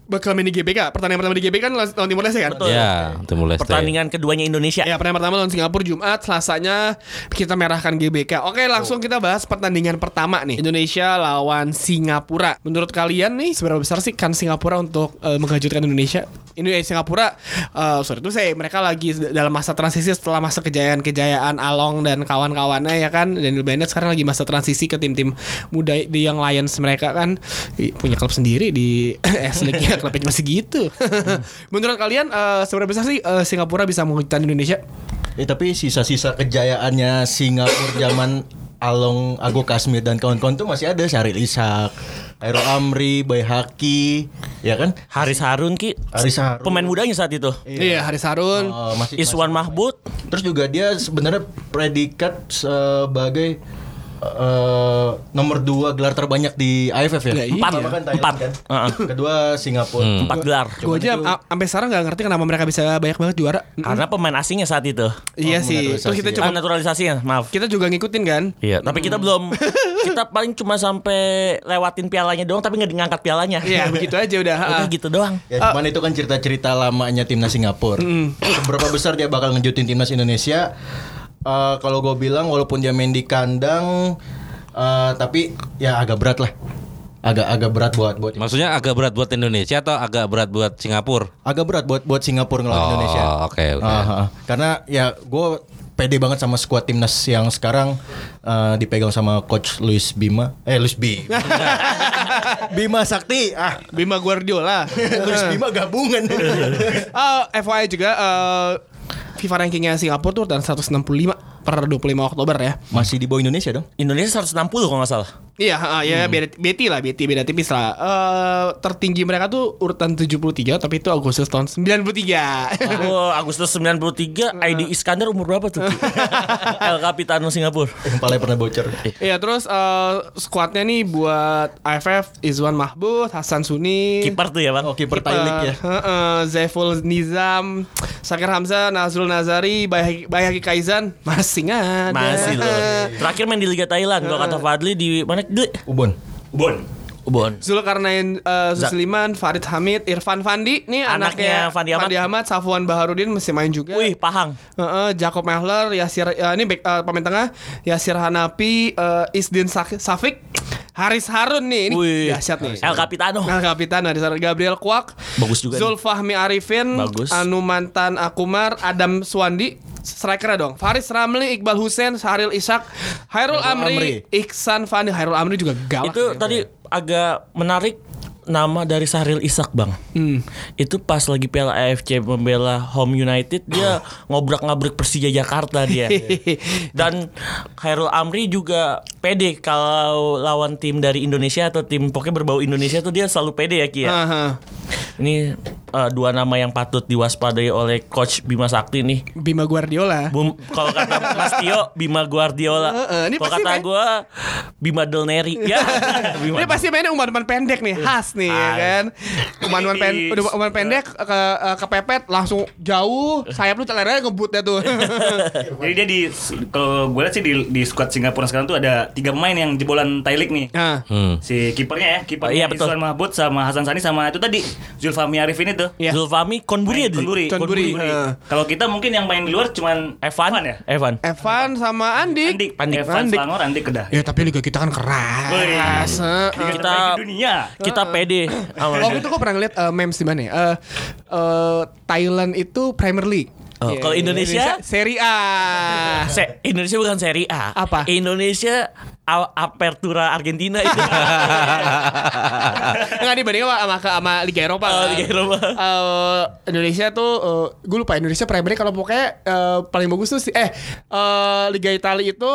S1: bakal main di GBK. Pertandingan pertama di GBK kan lawan Timor Leste kan?
S5: Ya, Timur Leste.
S3: Pertandingan keduanya Indonesia.
S1: Ya, pertandingan pertama lawan Singapura Jumat, Selasanya kita merahkan GBK. Oke, langsung kita bahas pertandingan pertama nih. Indonesia lawan Singapura. Menurut kalian nih seberapa besar sih kan Singapura untuk eh, mengejutkan Indonesia? Ini eh, Singapura eh, sorry itu saya mereka lagi dalam masa transisi setelah masa kejayaan-kejayaan Along dan kawan-kawannya ya kan. Daniel Bennett sekarang lagi masa transisi ke tim-tim muda di yang Lions mereka kan punya klub sendiri di S League ya klubnya masih gitu. Menurut kalian eh, seberapa besar sih eh, Singapura bisa mengejutkan Indonesia?
S4: Eh tapi sisa-sisa kejayaannya Singapura zaman Along Ago Kasmir dan kawan-kawan tuh masih ada Syaril Ishak, Aero Amri, Bay Haki, ya kan?
S3: Haris Harun ki
S4: Haris Harun.
S3: pemain mudanya saat itu.
S1: Iya, Haris Harun.
S4: Masih,
S3: Iswan
S4: masih-
S3: Mahmud
S4: Terus juga dia sebenarnya predikat sebagai eh, nomor dua gelar terbanyak di AFF ya.
S1: Ya, iya.
S3: Empat.
S4: Pertama kan Thailand
S3: Empat.
S4: kan?
S3: Heeh.
S4: Kedua Singapura.
S3: empat gelar.
S1: Gue aja a- sampai sekarang nggak ngerti kenapa mereka bisa banyak banget juara.
S3: Karena pemain asingnya saat itu.
S1: Iya
S4: Oh,
S1: sih.
S4: naturalisasi
S1: Terus kita
S4: ya.
S1: coba
S3: Ah, naturalisasinya, maaf.
S1: kita juga ngikutin kan.
S3: Iya, tapi kita belum kita paling cuma sampai lewatin pialanya doang tapi nggak ngangkat pialanya.
S1: Iya, begitu aja udah.
S3: Udah gitu doang.
S4: Ya cuman itu kan cerita-cerita lamanya timnas Singapura. Seberapa besar dia bakal ngejutin timnas Indonesia? Eh, kalau gue bilang walaupun dia main di kandang, eh, tapi ya agak berat lah. Agak agak berat buat buat
S5: Maksudnya agak berat buat Indonesia atau agak berat buat Singapura?
S4: agak berat buat buat Singapura ngelawan
S5: Oh,
S4: Indonesia.
S5: oke, oke.
S4: Aha. Karena ya gue pede banget sama skuad timnas yang sekarang eh, dipegang sama coach Luis Bima. Eh Luis Bima. Bima Sakti. Ah,
S1: Bima Guardiola.
S4: Luis Bima gabungan.
S1: Oh, FYI juga eh, FIFA rankingnya Singapura tuh urutan 165 per 25 Oktober ya.
S4: Masih di bawah Indonesia dong.
S3: Indonesia 160 kalau nggak salah.
S1: Iya, ah, ya beda beti lah, beti beda tipis lah. Eh tertinggi mereka tuh urutan 73 tapi itu Agustus tahun 93.
S3: Oh, Agustus 93, ID Iskandar umur berapa tuh? El Capitano Singapura.
S4: Yang paling pernah bocor.
S1: Iya, terus eh squadnya nih buat AFF Izwan Mahmud, Hasan Suni,
S3: Kiper tuh ya, Bang.
S4: Oh, kiper Thai League ya.
S1: Heeh, Zaiful Nizam, Sakir Hamzah, Nazrul Nazari, Bayhaki, Bayhaki Kaizan masih ada.
S3: Masih loh. Terakhir main di Liga Thailand. Kalau kata Fadli di mana? Di
S4: Ubon.
S2: Bon.
S3: Ubon.
S1: Zulkarnain uh, Susliman, Farid Hamid, Irfan Fandi, nih
S3: Anaknya
S1: anaknya,
S3: Fandi Ahmad.
S1: Safwan Baharudin masih main juga.
S3: Wih, Pahang.
S1: Heeh, Jacob Mahler, Yasir ya, ini back, eh, pemain tengah, Yasir Hanapi, eh, Isdin Safik, Haris Harun nih, ini
S3: Wih.
S1: dahsyat nih.
S3: El Capitano.
S1: Nah, Kapitan Haris Harun, Gabriel Kwak,
S3: Bagus juga nih.
S1: Zulfahmi Arifin,
S3: Bagus.
S1: Anu Mantan Akumar, Adam Swandi, striker dong. Faris Ramli, Iqbal Hussein, Sahril Ishak, Hairul Amri,
S4: Amri.
S1: Iksan Fandi, Hairul Amri juga galak.
S3: Itu
S1: nih.
S3: tadi agak menarik nama dari Sahril Ishak bang.
S1: Hmm.
S3: Itu pas lagi Piala AFC membela Home United dia ngobrak-ngabrik Persija Jakarta dia. Dan Khairul Amri juga pede kalau lawan tim dari Indonesia atau tim pokoknya berbau Indonesia tuh dia selalu pede ya Ki ya. Ini eh, dua nama yang patut diwaspadai oleh coach Bima Sakti nih.
S1: Bima Guardiola.
S3: Bum, kalau kata Mas Tio Bima Guardiola.
S1: Heeh, ini
S3: Kalau
S1: pasti
S3: kata
S1: main-
S3: gue Bima Del Neri. ya. Bima
S1: Ini pasti mainnya umpan-umpan pendek nih, khas nih ya kan. Umpan-umpan pen, umpan pendek ke eh, kepepet langsung jauh, sayap lu celeranya ngebut deh tuh.
S2: Jadi dia di kalau gue lihat sih di, di squad Singapura sekarang tuh ada tiga pemain yang jebolan Thai League nih.
S1: nah,
S5: Hmm.
S2: Si kipernya ya, kipernya
S3: Oh, iya, betul.
S2: Iswan Mahmud sama Hasan Sani sama itu tadi Zulfahmi Arifin itu.
S1: Iya.
S3: Zulfami Konburi ya dulu?
S2: Konburi.
S1: Konburi,
S2: Konburi. Kalau kita mungkin yang main di luar cuman
S3: Evan
S2: ya.
S3: Evan.
S1: Evan sama Andik.
S2: Andik,
S3: Andik.
S2: Evan
S1: Andik.
S2: Selangor, Andik Kedah.
S1: Ya tapi liga kita kan keras.
S2: Liga
S3: Kita-
S2: dunia.
S3: Kita pede. sama
S1: Waktu itu gue pernah ngeliat eh, memes di mana ya? Eh, eh, Thailand itu Premier League.
S3: Oh,
S1: Iya,
S3: kalau Indonesia?
S1: Serie A.
S3: Se Indonesia bukan Serie A.
S1: Apa?
S3: Indonesia A- Apertura Argentina itu.
S1: Enggak dibandingin sama, sama, sama Liga Eropa.
S3: Oh. Liga Eropa.
S1: Eh, Indonesia tuh gue lupa Indonesia Premier kalau pokoknya eh, paling bagus tuh sih eh eh, Liga Italia itu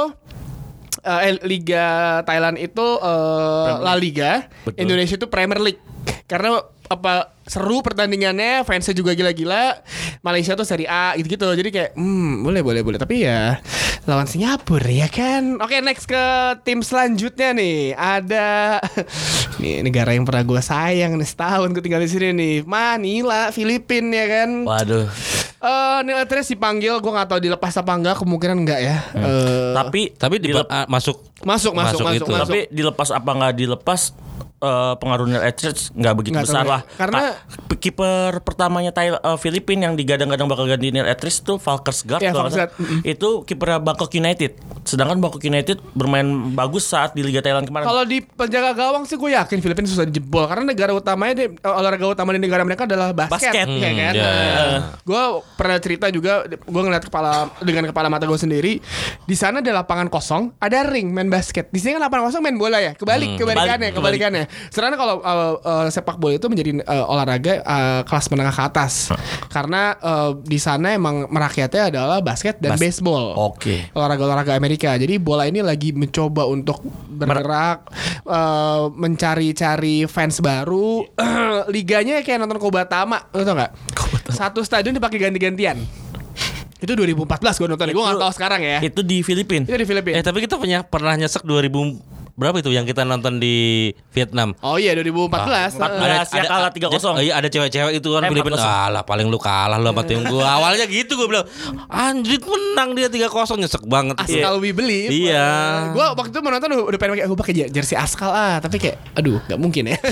S1: eh, eh, Liga Thailand itu eh, La Liga,
S3: Betul.
S1: Indonesia itu Premier League. Karena apa seru pertandingannya, fansnya juga gila-gila. Malaysia tuh Serie A gitu-gitu. Jadi kayak hmm, boleh boleh boleh tapi ya lawan Singapura ya kan. Oke, next ke tim selanjutnya nih. Ada nih negara yang pernah gue sayang nih setahun gue tinggal di sini nih. Manila, Filipina ya kan.
S3: Waduh.
S1: Eh, Neil Andreas dipanggil, gue nggak tahu dilepas apa enggak, kemungkinan enggak ya. Eh,
S3: Tapi
S5: Tapi di,
S3: dilep-
S5: ah, masuk
S1: masuk, masuk,
S5: masuk
S1: masuk,
S5: itu.
S1: masuk.
S3: tapi dilepas apa nggak dilepas eh, pengaruh Neil Edwards nggak begitu
S1: Nggak
S3: besar lah.
S1: Karena-
S3: Pa- kiper pertamanya Thailand Filipina yang digadang-gadang bakal ganti Neil Edwards itu
S1: Iya,
S3: kalau nggak salah.
S1: Valkersgaard.
S3: Itu kiper Bangkok United. Sedangkan Bangkok United bermain bagus saat di Liga Thailand kemarin.
S1: Kalau di penjaga gawang sih gue yakin Filipina susah dijebol karena negara utamanya di, eh, olahraga utama di negara mereka adalah basket,
S3: Basket.
S1: ya kan.
S5: Hmm, ya.
S1: gue pernah cerita juga, gue ngeliat kepala dengan kepala mata gue sendiri di sana ada lapangan kosong, ada ring main basket. Di sini kan lapangan kosong main bola ya, kebalik, kebalikannya,
S3: kebalik,
S1: kebalikannya. Sedangkan kalau eh, eh, sepak bola itu menjadi eh, olahraga eh, kelas menengah ke atas karena eh, di sana emang merakyatnya adalah basket dan
S3: Bas-
S1: baseball
S3: Oke.
S1: olahraga-olahraga Amerika. Jadi bola ini lagi mencoba untuk bergerak, eh, mencari-cari fans baru. Liganya kayak nonton Kobatama, lo tau nggak? Satu stadion dipakai ganti-gantian. Itu 2014 gue nonton, gue nggak tahu sekarang ya.
S3: Itu di Filipina.
S1: Itu di Filipina.
S5: Eh tapi kita punya pernah nyesek 2000 berapa itu yang kita nonton di Vietnam?
S1: Oh iya 2014.
S3: Ah, 14 ya kalah 3-0.
S5: Oh iya ada cewek-cewek itu kan
S3: Eh,
S5: Filipina.
S3: 4-0.
S5: Alah paling lu kalah lu sama tim gua. Awalnya gitu gua bilang, anjir menang dia 3-0 nyesek banget.
S1: Askal we believe.
S5: Iya.
S1: Gue waktu itu mau nonton udah pengen pakai gue pakai jersey Askal ah, tapi kayak aduh nggak mungkin ya.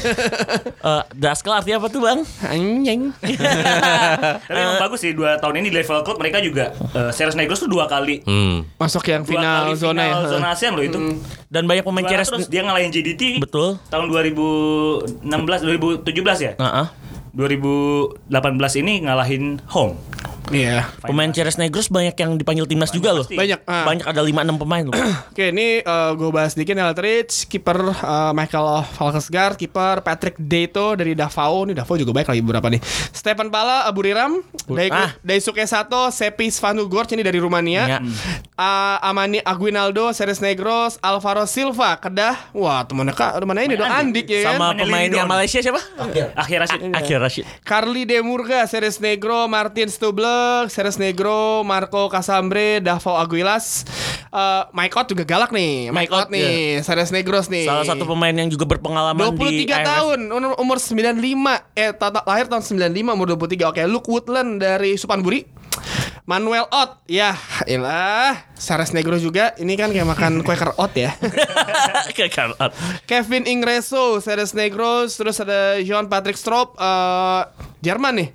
S3: Eh, Daskal artinya apa tuh bang?
S1: Anjing.
S2: Tapi emang bagus sih dua tahun ini di level klub mereka juga eh, Ceres Negros tuh dua kali
S5: Hmm.
S1: Masuk yang
S2: dua
S1: final
S2: kali
S1: zona
S2: final
S1: ya.
S2: zona ASEAN loh itu.
S3: Dan banyak pemain Ceres.
S2: terus dia ngalahin JDT.
S3: Betul.
S2: Tahun 2016 2017 ya?
S3: Heeh.
S2: 2018 ini ngalahin home.
S1: Iya.
S3: Pemain Ceres Negros banyak yang dipanggil timnas juga loh.
S1: Banyak. ah.
S3: Banyak ada 5-6 pemain loh.
S1: Oke, ini gue bahas sedikit Eldridge, kiper eh, Michael Valkensgaard, kiper Patrick Deito dari Davao. Ini Davao juga baik lagi beberapa nih. Stefan Pala, Abu Riram, Daiku,
S3: Ah.
S1: Daisuke Sato, Sepis Vanugorc ini dari Rumania.
S3: Ya.
S1: Ah, Amani Aguinaldo, Seres Negros, Alvaro Silva, Kedah. Wah, temannya Kak, temannya ini dong Andik ya kan.
S3: Sama
S2: Namanya
S3: pemainnya. Malaysia siapa?
S2: Akhir Rashid.
S3: Akhir Rashid.
S1: Carly Demurga, Seres Negro, Martin Stubler, Seres Negro, Marco Casambre, Davao Aguilas. Mike Ott juga galak nih. Mike Ott nih, Seres Negros nih.
S3: Salah satu pemain yang juga berpengalaman
S1: 23
S3: di AFF.
S1: tahun, umur, umur 95. Eh, ta- ta- lahir tahun 95, umur 23. Oke, Luke Woodland dari Supanburi. Manuel Ott, ya, ilah, Seres Negro juga. Ini kan kayak makan Quaker Ott ya.
S3: Karl-
S1: Kevin Ingreso, Seres Negros, terus ada Jean Patrick Strop, eh Jerman nih.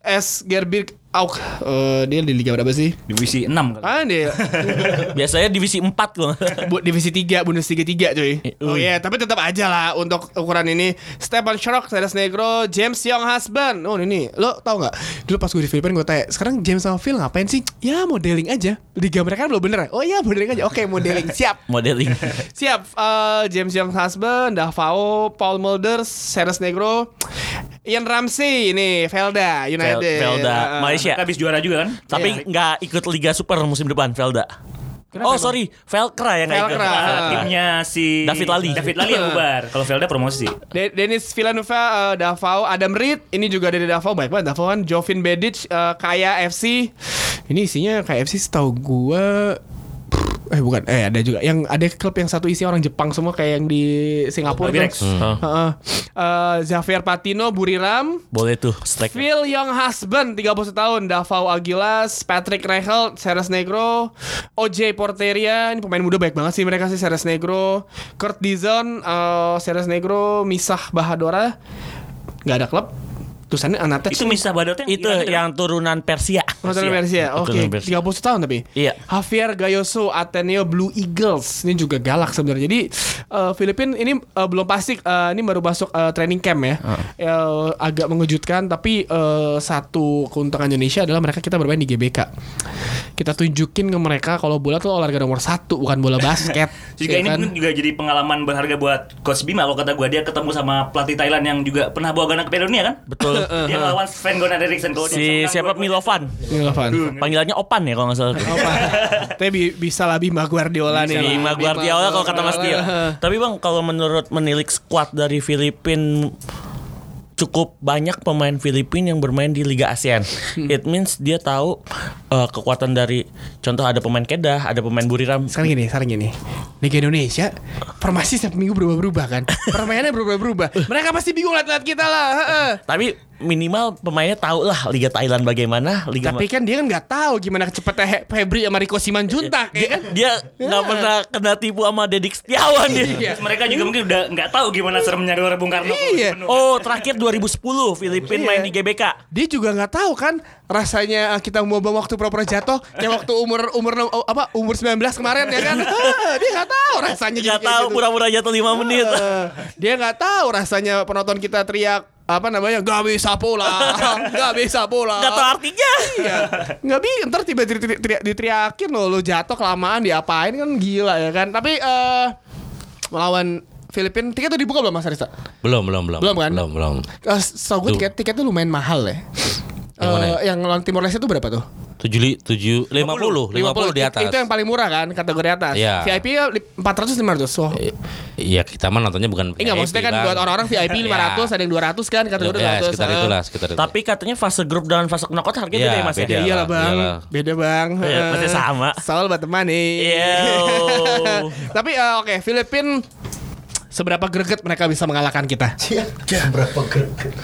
S1: S. Gerbirk Auk, Eh, dia di liga berapa sih?
S2: Divisi 6 kali.
S1: Ah, dia
S3: Biasanya divisi 4 kok.
S1: Bu, divisi 3, Bundesliga 3 cuy. Oh iya, tapi tetap aja lah untuk ukuran ini. Stefan Schrock, Seres Negro, James Young Husband. Oh ini, lo tau nggak? Dulu pas gue di Filipina gue tanya, sekarang James sama Phil ngapain sih? Ya modeling aja. Liga mereka kan belum bener. Oh iya modeling aja. Oke modeling siap.
S3: Modeling.
S1: Siap, eh, James Young Husband, Davao, Paul Mulders, Seres Negro, Ian Ramsey, ini Velda United.
S3: Velda,
S1: Eh,
S2: Mereka habis juara juga kan?
S3: Tapi nggak ikut Liga Super musim depan Velda.
S1: Kenapa
S3: oh sorry, Velkra yang nggak ikut.
S1: Velkra.
S3: Ah.
S2: Timnya si
S3: David Lali.
S2: David Lali yang bubar. Kalau Velda promosi.
S1: De- Dennis Villanueva, eh, Davao, Adam Reed, ini juga dari Davao, baik banget Davao kan, Jovin Bedic, eh, Kaya FC, ini isinya kayak FC setahu gua eh bukan eh ada juga yang ada klub yang satu isi orang Jepang semua kayak yang di Singapura
S2: Albirex.
S1: tuh. Heeh. Eh, Xavier Patino Buriram
S3: Boleh tuh strike.
S1: Phil Young Husband 31 tahun Davao Aguilas Patrick Reichel Seres Negro OJ Porteria Ini pemain muda baik banget sih mereka sih Seres Negro Kurt Dizon eh, Seres Negro Misah Bahadora Gak ada klub Tulisannya Anatex
S2: Itu Misah Badot yang
S3: Itu yang turunan Persia.
S1: Nonton Persia. Oke,
S3: Turunan Persia.
S1: 30 tahun tapi.
S3: Iya.
S1: Javier Gayoso Ateneo Blue Eagles. Ini juga galak sebenarnya. Jadi eh, Filipina ini eh, belum pasti eh, ini baru masuk eh, training camp ya. Ya, agak mengejutkan tapi eh, satu keuntungan Indonesia adalah mereka kita bermain di GBK. Kita tunjukin ke mereka kalau bola tuh olahraga nomor satu bukan bola basket.
S2: juga
S1: Ya
S2: ini
S1: kan?
S2: juga jadi pengalaman berharga buat Coach Bima kalau kata gue dia ketemu sama pelatih Thailand yang juga pernah bawa Ghana ke Piala Dunia kan
S3: Betul.
S2: dia ngelawan Sven Goran Eriksson kalau
S3: si siapa. Milovan.
S1: Ini Lovan.
S3: Panggilannya Opan ya kalau nggak salah.
S1: Apa? Tapi bi- bisa lah Bima Guardiola nih.
S3: Bima Guardiola kalau kata Mas Tio. Tapi bang kalau menurut menilik squad dari Filipina cukup banyak pemain Filipina yang bermain di Liga ASEAN. It means dia tahu uh, kekuatan dari contoh ada pemain Kedah, ada pemain Buriram.
S1: Sekarang gini, sekarang gini. Liga Indonesia formasi setiap minggu berubah-berubah kan. Permainannya berubah-berubah. Mereka pasti bingung lihat-lihat kita lah. heeh.
S3: Tapi minimal pemainnya tahu lah Liga Thailand bagaimana, Liga
S1: Tapi kan dia kan nggak tahu gimana kecepatan He- Febri sama Rico Simanjuntak ya kan.
S3: dia nggak pernah kena tipu sama Dedik Setiawan dia.
S1: Iya.
S2: Mereka juga mungkin udah nggak tahu gimana seremnya Gelora Bung Karno
S1: Iya.
S3: Oh terakhir 2010 Filipina
S1: Iya.
S3: main di GBK.
S1: Dia juga nggak tahu kan rasanya kita mau waktu pura-pura jatuh kayak waktu umur umur enam- oh, apa umur 19 kemarin ya kan. Dia nggak tahu rasanya
S3: Nggak tahu
S1: gitu.
S3: pura-pura jatuh 5 menit.
S1: Dia nggak tahu rasanya penonton kita teriak apa namanya nggak bisa pulang nggak bisa pulang
S3: Nggak tahu artinya.
S1: Iya. Nggak bisa ntar tiba tiba teriak, diteriakin lo lo jatuh kelamaan diapain kan gila ya kan. Tapi eh melawan Filipina tiket tuh dibuka belum Mas Arista?
S5: Belum, belum, belum.
S1: Belum kan?
S5: Belum, belum.
S1: Uh, so gue tiket tiket tuh lumayan mahal ya.
S5: Yang mana
S1: Eh,
S5: ya?
S1: yang lawan Timor Leste tuh berapa tuh?
S5: Tujuh, li, tujuh, lima puluh, lima puluh di atas.
S1: Itu yang paling murah kan kategori atas.
S5: Iya.
S1: VIP ya li- 400 500. So,
S5: I- Iya kita mah nontonnya bukan
S1: Enggak maksudnya kan
S5: Bang.
S1: buat orang-orang VIP 500
S5: Iya.
S1: ada yang 200 kan kategori
S5: Ya,
S1: 200.
S5: sekitar
S1: eh.
S5: itulah, sekitar itu.
S3: Tapi katanya fase grup dan fase knockout harganya
S5: Iya,
S3: beda ya Mas
S5: beda.
S3: ya?
S1: Ya iyalah bang,
S5: Iyalah.
S1: beda bang.
S3: Iya,
S1: Eh,
S3: masih sama.
S1: Soal buat teman nih.
S3: Iya.
S1: Tapi eh, oke, Filipin seberapa greget mereka bisa mengalahkan kita?
S4: Berapa greget?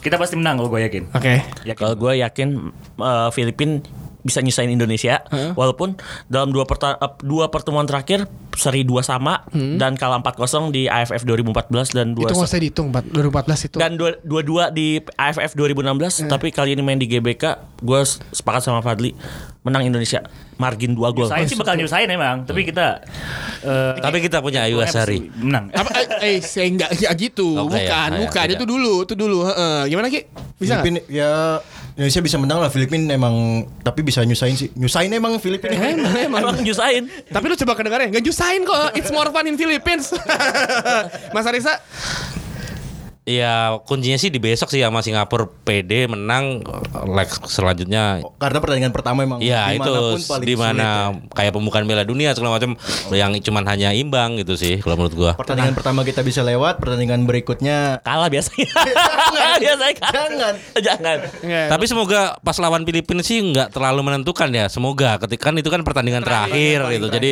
S2: Kita pasti menang kalau gue yakin.
S1: Oke.
S2: Yakin.
S3: Kalau gue yakin uh, Filipin bisa nyusahin Indonesia walaupun dalam dua perta- uh, dua pertemuan terakhir seri dua sama dan kalah 4-0 di AFF 2014 dan dua
S1: Itu nggak usah dihitung, Pak. 2014 itu.
S3: dan dua dua dua di AFF 2016 tapi kali ini main di GBK gue sepakat sama Fadli menang Indonesia margin 2 gol
S2: Saya sih bakal nyusahin emang, tapi kita eh,
S5: Tapi kita punya Ayu Asari.
S2: menang.
S1: apa eh, eh saya enggak ya gitu
S5: Oke,
S1: bukan
S5: ya,
S1: bukan
S5: ya,
S1: itu dulu itu dulu heeh. gimana ki bisa?
S4: Filipina ya Indonesia bisa menang lah Filipina emang tapi bisa nyusahin sih. Nyusahin emang Filipina.
S1: emang emang
S3: emang nyusahin
S1: tapi lu coba kedengarannya nggak nyusahin kok it's more fun in Philippines Mas Arisa
S5: Ya kuncinya sih di besok sih sama Singapura PD menang leg selanjutnya
S4: Karena pertandingan pertama emang
S5: Ya itu di mana
S4: ya.
S5: kayak pembukaan Piala Dunia segala macam yang cuman hanya imbang gitu sih kalau menurut gua.
S4: Pertandingan pertama kita bisa lewat, pertandingan berikutnya
S3: Kalah biasanya. biasanya kalah.
S4: Jangan.
S3: Jangan.
S1: Iya.
S5: Tapi semoga pas lawan Filipina sih nggak terlalu menentukan ya. Semoga ketika kan itu kan pertandingan terakhir, gitu. Jadi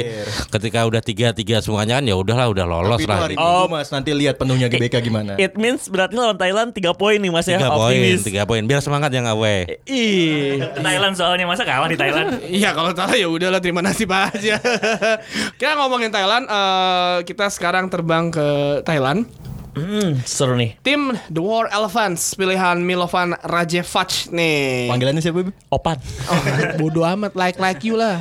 S5: ketika udah tiga tiga semuanya kan ya udahlah udah lolos
S4: Tapi itu
S5: lah.
S4: hari
S5: gitu.
S4: Minggu Mas nanti lihat penuhnya GBK gimana.
S3: It means berarti lawan Thailand 3 poin nih Mas ya.
S5: Tiga poin,
S3: Optimis.
S5: tiga poin. Biar semangat ya away.
S3: Ih.
S2: Thailand soalnya masa kalah di Thailand.
S1: Iya kalau salah ya udahlah terima nasib aja. kita ngomongin Thailand, eh, kita sekarang terbang ke Thailand.
S3: Hmm, seru nih.
S1: Tim The War Elephants pilihan Milovan Rajevac nih.
S4: Panggilannya siapa? Bib?
S3: Opan.
S1: Oh, bodoh amat like like you lah.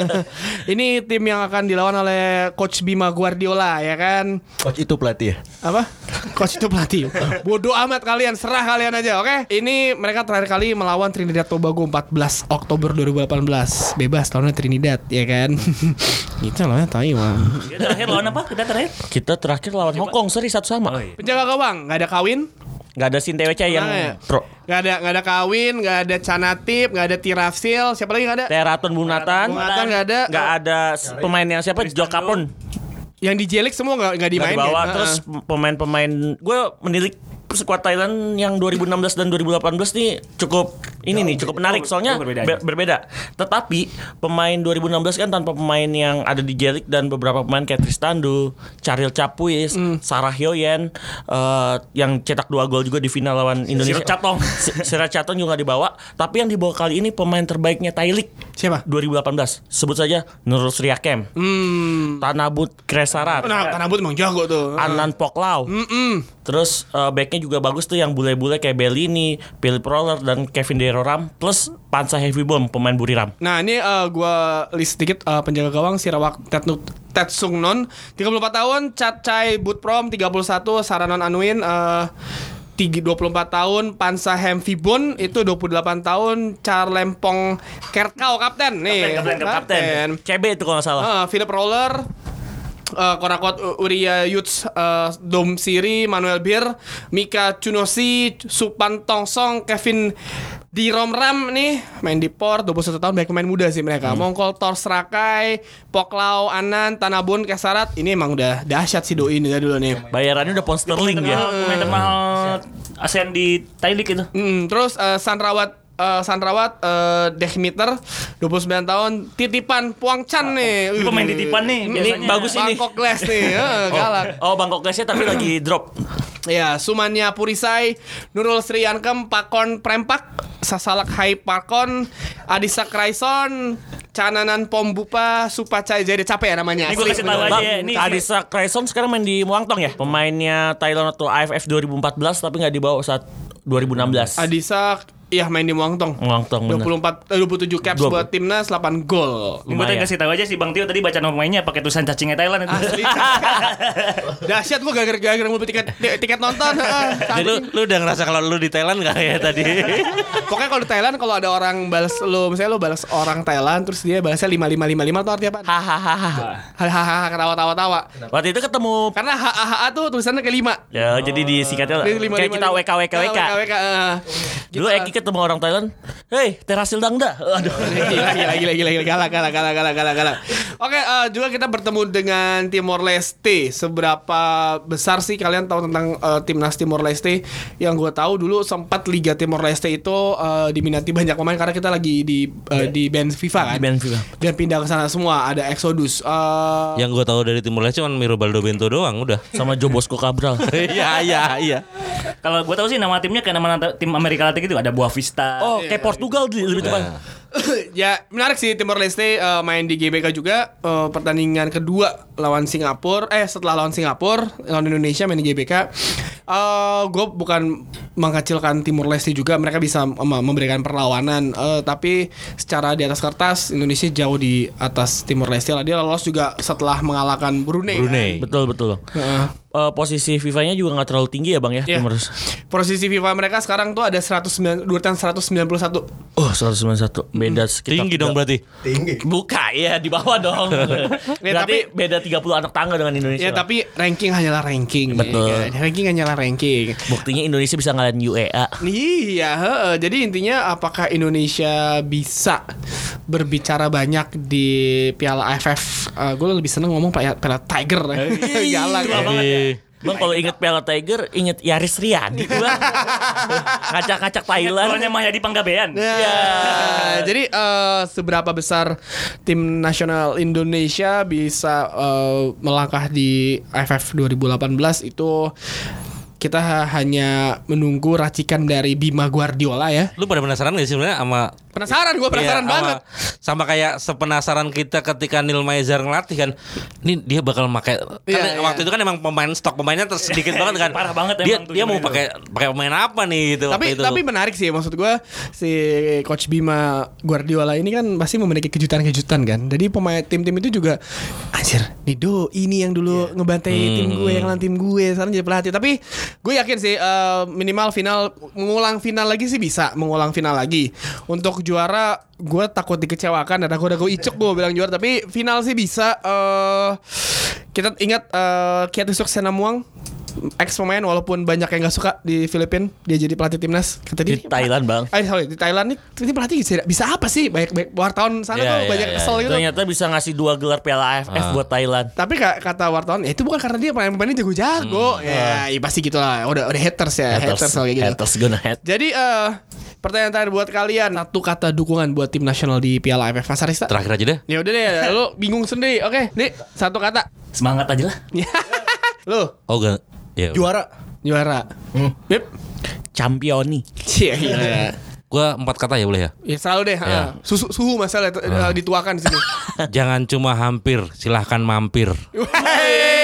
S1: Ini tim yang akan dilawan oleh Coach Bima Guardiola ya kan.
S4: Coach itu pelatih ya.
S1: Apa? Coach itu pelatih. Bodoh amat kalian, serah kalian aja, oke? Ini mereka terakhir kali melawan Trinidad Tobago 14 Oktober 2018. Bebas lawannya Trinidad ya kan. Kita lawannya Taiwan.
S2: Dia terakhir lawan apa? Kita terakhir.
S3: Kita terakhir lawan Hong Kong seri satu sama.
S2: Oh, iya.
S1: Penjaga gawang, nggak ada kawin,
S3: Gak ada Sintewece yang
S1: Nah, ya.
S3: pro.
S1: nggak ada nggak ada kawin, nggak ada Canatip, nggak ada Tirafsil, siapa lagi nggak ada?
S3: Teraton Bunatan.
S1: Bunatan nggak ada.
S3: Nggak ada pemain yang siapa? Jokapun.
S1: Yang di Jelik semua nggak nggak
S3: Nggak
S1: dimainin.
S3: dibawa. Terus pemain-pemain gue menilik skuad Thailand yang 2016 dan 2018 nih cukup ini nih cukup menarik soalnya
S2: jauh berbeda.
S3: be- berbeda. Tetapi pemain 2016 kan tanpa pemain yang ada di Jelik dan beberapa pemain kayak Tristandu, Charil Capuis,
S2: Hmm.
S3: Sarah Hyoyen eh, yang cetak dua gol juga di final lawan Indonesia.
S2: Catong.
S3: Sirot Catong juga dibawa, tapi yang dibawa kali ini pemain terbaiknya Thailand
S1: Siapa?
S3: 2018. Sebut saja Nurul Sriakem,
S1: Hmm.
S3: Tanabut Kresarat,
S1: Nah, Tanabut emang jago tuh.
S3: Anan Poklau.
S1: Mm-mm.
S3: Terus eh, backnya juga bagus tuh yang bule-bule kayak Bellini, Philip Roller dan Kevin Deroram plus Pansa Heavy Bomb pemain Buriram.
S1: Nah ini eh, gua list sedikit eh, penjaga gawang Sirawak Tetnu Tetsung Non 34 tahun Chat Chai Butprom 31 Saranon Anuin tiga- 24 tahun Pansa Hemfibon itu 28 tahun Charlempong Kerkau kapten nih
S2: Kapten, kapten,
S3: Kapten. CB itu kalau nggak salah.
S1: Eh, Philip Roller eh, Korakot Uria Yuts eh, Dom Siri Manuel Bir Mika Chunosi Supan Tongsong Kevin di Romram nih main di Port 21 tahun baik pemain muda sih mereka. Mongkol Tors Rakai Poklau Anan Tanabun Kesarat. Ini emang udah dahsyat sih doi ini dari dulu nih.
S3: Bayarannya udah pound sterling ya.
S2: Pemain termahal ASEAN di Thailand itu.
S1: Hmm, terus eh, Sanrawat eh, Sanrawat eh, Dehmiter 29 tahun titipan Puang Chan nih
S2: Ini pemain titipan nih,
S1: Ini
S2: biasanya.
S1: bagus ini Bangkok Glass nih eh, galak
S3: Oh, Bangkok Glassnya tapi lagi drop.
S1: Ya, Sumanya Purisai, Nurul Sri Yankem, Pakon Prempak, Sasalak Hai Pakon, Adisa Kraison, Cananan Pombupa, Supacai jadi capek ya namanya.
S2: Ini
S1: asli.
S2: kasih tahu aja ya, ini
S3: Adisa Kraison sekarang main di Muangtong ya? Pemainnya Thailand waktu AFF 2014 tapi nggak dibawa saat 2016.
S1: Adisa Iya main di Muangtong.
S3: Muangtong bener.
S1: 24 eh, 27 caps
S3: Dua-
S1: buat timnas 8 gol.
S2: Buat
S3: Lumayan.
S2: kasih tahu aja si Bang Tio tadi baca nama pemainnya pakai tulisan cacingnya Thailand itu.
S1: Asli. Dahsyat gua gara-gara mau beli tiket tiket nonton. heeh.
S5: Jadi lu, lu udah ngerasa kalau lu di Thailand gak ya tadi?
S1: Pokoknya kalau di Thailand kalau ada orang balas lu misalnya lu balas orang Thailand terus dia balasnya 5555 tuh artinya apa?
S3: Hahaha.
S1: Hahaha ketawa-tawa-tawa.
S3: Waktu itu ketemu
S1: Karena HAHA tuh tulisannya kayak 5.
S3: ya jadi
S1: lima,
S3: kayak
S1: lima,
S3: kita
S1: lima.
S3: WK WK WK.
S1: Ah, WK, eh.
S3: Dulu. Eki ketemu orang Thailand, "Hei, terasil dangda." Aduh.
S1: gila gila gila gila gila galak galak galak galak galak galak. Oke, eh, juga kita bertemu dengan Timor Leste. Seberapa besar sih kalian tahu tentang eh, timnas Timor Leste? Yang gue tahu dulu sempat Liga Timor Leste itu eh, diminati banyak pemain karena kita lagi di eh, di band FIFA kan.
S3: Di band FIFA.
S1: Dan pindah ke sana semua. Ada Exodus. Eh,
S5: Yang gue tahu dari Timur Leste cuma Mirobaldo Bento doang udah.
S3: Sama Jo Bosco Cabral.
S5: Iya iya iya.
S2: Kalau gue tahu sih nama timnya kayak nama tim Amerika Latin gitu ada Boa Vista.
S3: Oh, kayak Portugal lebih tepat.
S1: ya menarik sih Timor Leste eh, main di GBK juga Eh, pertandingan kedua lawan Singapura eh setelah lawan Singapura lawan Indonesia main di GBK eh gue bukan mengkecilkan Timur Leste juga mereka bisa mem- memberikan perlawanan Eh, tapi secara di atas kertas Indonesia jauh di atas Timur Leste lah dia lolos juga setelah mengalahkan Brunei kan.
S5: Brunei.
S3: Betul betul.
S1: Heeh.
S3: Eh, posisi FIFA-nya juga nggak terlalu tinggi ya bang ya.
S1: Iya.
S3: Timur.
S1: Posisi FIFA mereka sekarang tuh ada 109 urutan 191.
S3: Oh 191 beda sekitar
S5: Tinggi dong berarti.
S4: Tinggi.
S3: Buka ya di bawah dong. Berarti beda 30 anak tangga dengan Indonesia.
S1: Ya tapi ranking hanyalah ranking.
S3: Betul.
S1: ya kan? Ranking hanyalah ranking.
S3: buktinya Indonesia bisa ngalahin UEA.
S1: Iya, heeh. jadi intinya apakah Indonesia bisa berbicara banyak di Piala AFF? gue lebih seneng ngomong Piala, Piala Tiger. Galak
S3: Tua Bang kalau inget Piala Tiger, inget Yaris Riyadi gua. Ngacak-ngacak Thailand.
S2: Golnya Mahyadi Panggabean.
S1: Ya, jadi eh, seberapa besar tim nasional Indonesia bisa eh, melangkah di AFF 2018 itu kita ha- hanya menunggu racikan dari Bima Guardiola ya.
S5: Lu pada penasaran gak sih sebenarnya sama
S1: Penasaran, gue penasaran
S5: Iya, sama-
S1: banget.
S5: Sama kayak sepenasaran kita ketika Neil Maizar ngelatih kan. Ini dia bakal pakai kan
S1: Iya,
S5: waktu
S1: iya.
S5: itu kan emang pemain stok pemainnya terus sedikit banget kan.
S2: Parah banget
S5: dia,
S2: emang tuh
S5: Dia mau pakai pakai pemain apa nih gitu
S1: tapi
S5: waktu itu.
S1: tapi menarik sih maksud gue si coach Bima Guardiola ini kan pasti memiliki kejutan-kejutan kan jadi pemain tim-tim itu juga anjir nih do ini yang dulu ngebantai tim gue yang lawan tim gue sekarang jadi pelatih tapi gue yakin sih eh, minimal final mengulang final lagi sih bisa mengulang final lagi untuk juara gue takut dikecewakan. Ada gue gue icuk gue bilang juara. Tapi final sih bisa eh kita ingat eh Kiatisuk Senamuang ex pemain walaupun banyak yang nggak suka di Filipina dia jadi pelatih timnas. Kata
S3: Di
S1: dia
S3: Thailand bang.
S1: Eh sorry di Thailand nih ini pelatih bisa, bisa apa sih? Banyak, banyak wartawan sana
S5: Iya,
S1: tuh
S5: iya,
S1: banyak
S5: iya.
S1: kesel gitu.
S3: Ternyata bisa ngasih dua gelar Piala AFF buat Thailand.
S1: tapi ka- kata wartawan ya itu bukan karena dia pemain-pemainnya jago-jago. Ya, ya pasti gitulah udah udah haters ya haters, kayak gitu.
S3: Haters gonna hate.
S1: jadi eh pertanyaan terakhir buat kalian. Satu kata dukungan buat tim nasional di Piala AFF Mas Arista?
S5: Terakhir aja deh.
S1: ya udah deh lu bingung sendiri. Oke nih satu kata.
S2: Semangat aja lah.
S1: lu.
S5: Oh gak. Ya.
S4: Juara.
S1: juara Bip
S3: Campioni.
S1: Iya iya
S5: Gua empat kata ya boleh ya.
S1: Ya selalu deh.
S5: Ya.
S1: Susu, suhu masalah eh, dituakan di sini.
S5: Jangan cuma hampir, silahkan mampir.
S1: Wey.